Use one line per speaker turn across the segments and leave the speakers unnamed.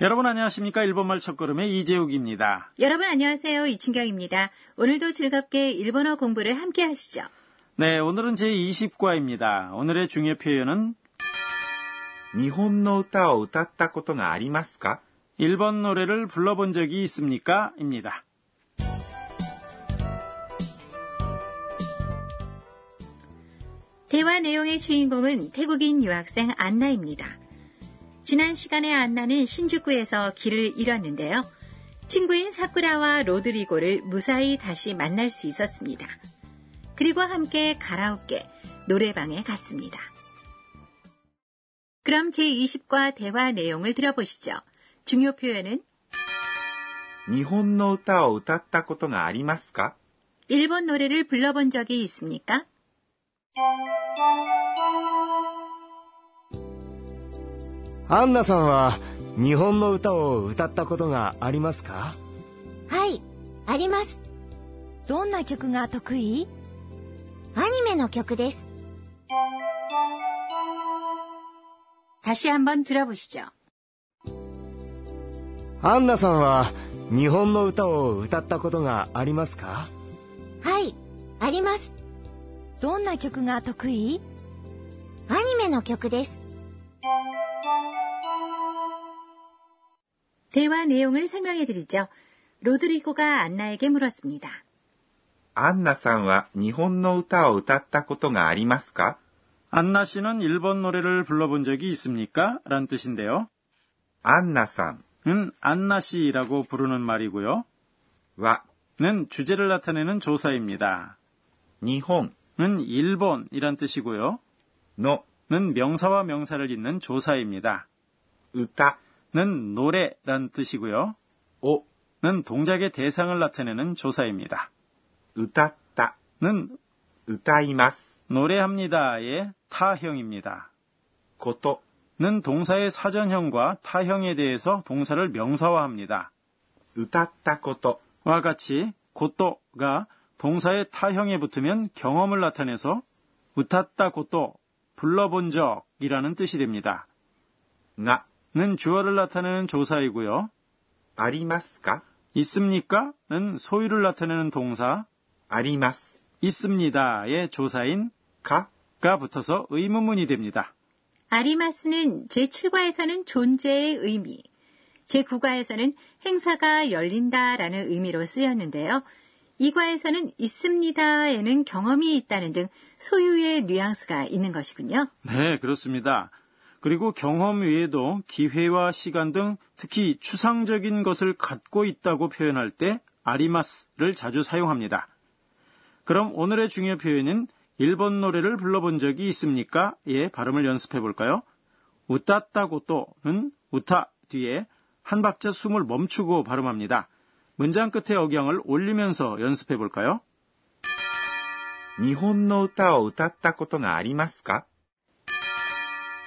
여러분 안녕하십니까? 일본말 첫걸음의 이재욱입니다.
여러분 안녕하세요. 이춘경입니다. 오늘도 즐겁게 일본어 공부를 함께 하시죠.
네, 오늘은 제20과입니다. 오늘의 중요 표현은
日本の歌を歌ったことがありますか
일본 노래를 불러본 적이 있습니까? 입니다.
대화 내용의 주인공은 태국인 유학생 안나입니다. 지난 시간에 안나는 신주쿠에서 길을 잃었는데요. 친구인 사쿠라와 로드리고를 무사히 다시 만날 수 있었습니다. 그리고 함께 가라오케, 노래방에 갔습니다. 그럼 제20과 대화 내용을 들어보시죠. 중요 표현은
日本の歌を歌ったことがありますか
일본 노래를 불러본 적이 있습니까?
アンナさんは日本の歌を歌ったことがありますか
はい、あります。
どんな曲が得意
アニメの曲です。
다시 한번 들어보시죠.
アンナさんは日本の歌を歌ったことがありますか
はい、あります。
どんな曲が得意
アニメの曲です。
대화 내용을 설명해 드리죠. 로드리고가 안나에게 물었습니다.
アンナさんは日本の歌を歌ったことがありますか
안나 씨는 일본 노래를 불러본 적이 있습니까? 라는 뜻인데요.
アンナさん
은 안나 씨라고 부르는 말이고요.
は
는 주제를 나타내는 조사입니다.
日本
는 일본이란 뜻이고요.
の
는 명사와 명사를 잇는 조사입니다.
歌
는 노래란 뜻이고요.
오
는 동작의 대상을 나타내는 조사입니다.
으따따
는
으따이마스
노래합니다의 타형입니다.
고토
는 동사의 사전형과 타형에 대해서 동사를 명사화합니다.
으따따
고토와 같이 고토가 동사의 타형에 붙으면 경험을 나타내서 으따따 고토 불러본 적이라는 뜻이 됩니다.
나
는 주어를 나타내는 조사이고요.
아리마스까?
있습니까? 는 소유를 나타내는 동사.
아리마스.
있습니다의 조사인
가?
가 붙어서 의문문이 됩니다.
아리마스는 제7과에서는 존재의 의미, 제9과에서는 행사가 열린다라는 의미로 쓰였는데요. 2과에서는 있습니다에는 경험이 있다는 등 소유의 뉘앙스가 있는 것이군요.
네, 그렇습니다. 그리고 경험 외에도 기회와 시간 등 특히 추상적인 것을 갖고 있다고 표현할 때 아리마스를 자주 사용합니다. 그럼 오늘의 중요 표현은 일본 노래를 불러본 적이 있습니까? 의 발음을 연습해 볼까요? 웃다다고 또는 우타 뒤에 한 박자 숨을 멈추고 발음합니다. 문장 끝에 억양을 올리면서 연습해 볼까요?
日本の歌を歌ったことがありますか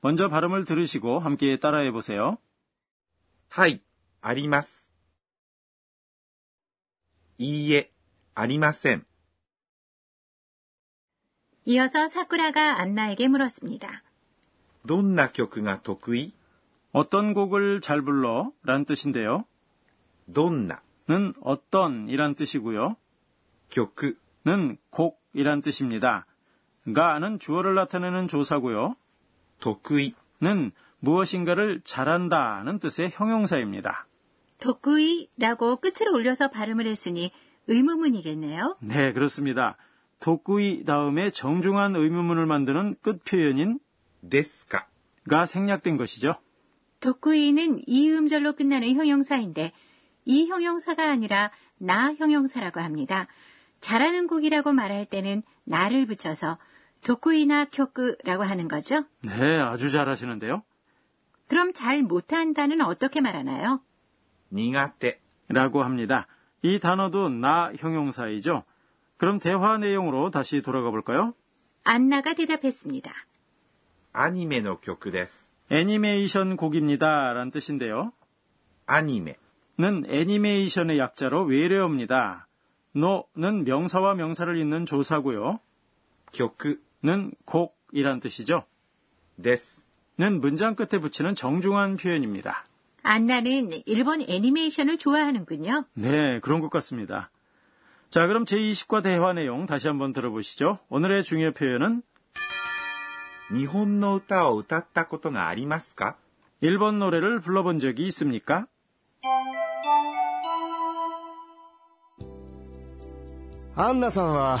먼저 발음을 들으시고 함께 따라해 보세요.
はい、あります。いいえ、ありません。
이어서 사쿠라가 안나에게 물었습니다.
どんな曲が得意
어떤 곡을 잘 불러? 란 뜻인데요.
どんな
는 어떤 이란 뜻이고요.
曲
는 곡이란 뜻입니다. 가는 주어를 나타내는 조사고요. 도쿠이는 무엇인가를 잘한다는 뜻의 형용사입니다.
도쿠이라고 끝을 올려서 발음을 했으니 의무문이겠네요.
네, 그렇습니다. 도쿠이 다음에 정중한 의무문을 만드는 끝 표현인 데스카가 생략된 것이죠.
도쿠이는 이 음절로 끝나는 형용사인데 이 형용사가 아니라 나 형용사라고 합니다. 잘하는 곡이라고 말할 때는 나를 붙여서 도쿠이나 쿄쿠라고 하는 거죠?
네, 아주 잘하시는데요.
그럼 잘 못한다는 어떻게 말하나요?
니가테라고 합니다. 이 단어도 나 형용사이죠. 그럼 대화 내용으로 다시 돌아가 볼까요?
안나가 대답했습니다.
아니메노 교쿠데스.
애니메이션 곡입니다라는 뜻인데요. 애니메는 애니메이션의 약자로 외래어입니다. 노는 명사와 명사를 잇는 조사고요.
교쿠
는 곡이란 뜻이죠.
です。
는 문장 끝에 붙이는 정중한 표현입니다.
안나는 일본 애니메이션을 좋아하는군요.
네, 그런 것 같습니다. 자, 그럼 제20과 대화 내용 다시 한번 들어보시죠. 오늘의 중요 표현은
日本の歌を歌ったことがありますか
일본 노래를 불러본 적이 있습니까?
アンナさんは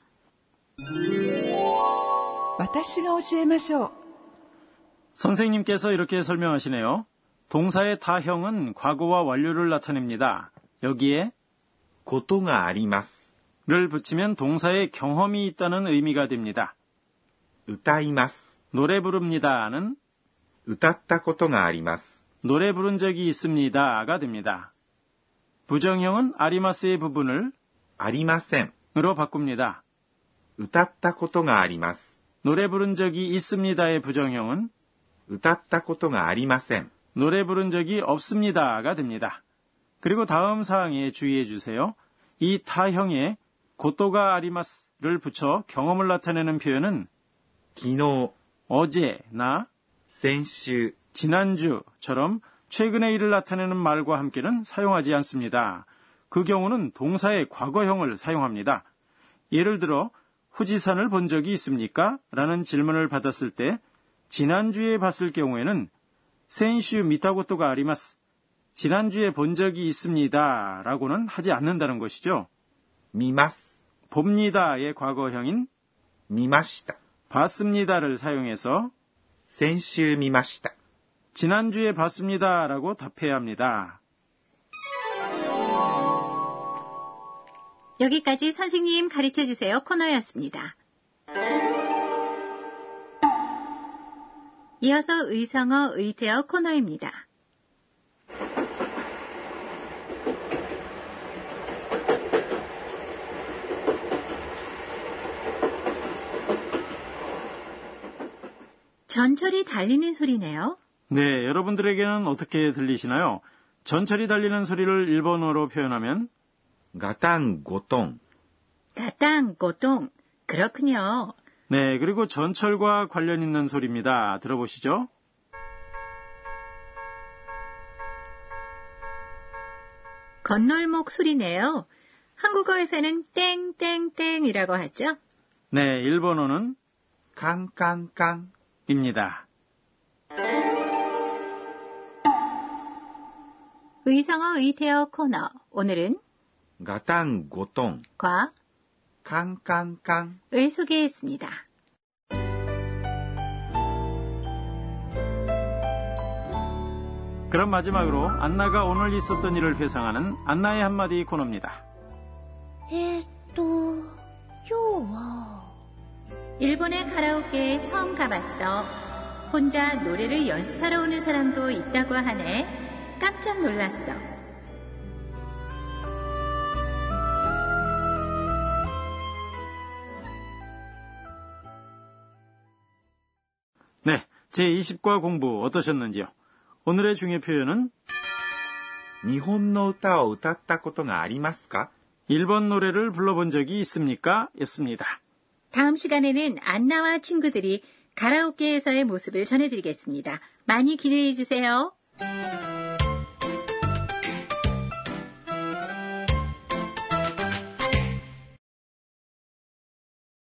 私が教えましょう。
선생님께서 이렇게 설명하시네요. 동사의 타형은 과거와 완료를 나타냅니다. 여기에
ことがあります。
를 붙이면 동사의 경험이 있다는 의미가 됩니다.
歌います。
노래 부릅니다는
歌ったことがあります。
노래 부른 적이 있습니다가 됩니다. 부정형은 아리마스의 부분을
ありません。
으로 바꿉니다.
歌ったことがあります。
노래 부른 적이 있습니다의 부정형은
歌ったことがありません。
노래 부른 적이 없습니다가 됩니다. 그리고 다음 사항에 주의해 주세요. 이 타형에 고토가 아리마스를 붙여 경험을 나타내는 표현은
昨日、
어제나
先週、
지난주처럼 최근의 일을 나타내는 말과 함께는 사용하지 않습니다. 그 경우는 동사의 과거형을 사용합니다. 예를 들어 후지산을 본 적이 있습니까? 라는 질문을 받았을 때 지난주에 봤을 경우에는 센슈 미타고토가 아리마스 지난주에 본 적이 있습니다 라고는 하지 않는다는 것이죠.
미마스
봅니다의 과거형인
미마시다
봤습니다를 사용해서
센슈 미마시다
지난주에 봤습니다라고 답해야 합니다.
여기까지 선생님 가르쳐 주세요 코너였습니다. 이어서 의성어 의태어 코너입니다. 전철이 달리는 소리네요.
네, 여러분들에게는 어떻게 들리시나요? 전철이 달리는 소리를 일본어로 표현하면
가땅고똥.
가땅고똥. 그렇군요.
네, 그리고 전철과 관련 있는 소리입니다. 들어보시죠.
건널목 소리네요. 한국어에서는 땡땡땡이라고 하죠.
네, 일본어는 깡깡깡입니다.
의성어 의태어 코너 오늘은
그러니까 가땅고똥과
깡깡깡을 소개했습니다.
그럼 마지막으로 안나가 오늘 있었던 일을 회상하는 안나의 한마디 코너입니다.
에또 요워.
일본의 가라오케에 처음 가봤어. 혼자 노래를 연습하러 오는 사람도 있다고 하네. 깜짝 놀랐어.
네, 제20과 공부 어떠셨는지요? 오늘의 중요 표현은
日本の歌を歌ったことがありますか
일본 노래를 불러본 적이 있습니까? 였습니다.
다음 시간에는 안나와 친구들이 가라오케에서의 모습을 전해드리겠습니다. 많이 기대해 주세요.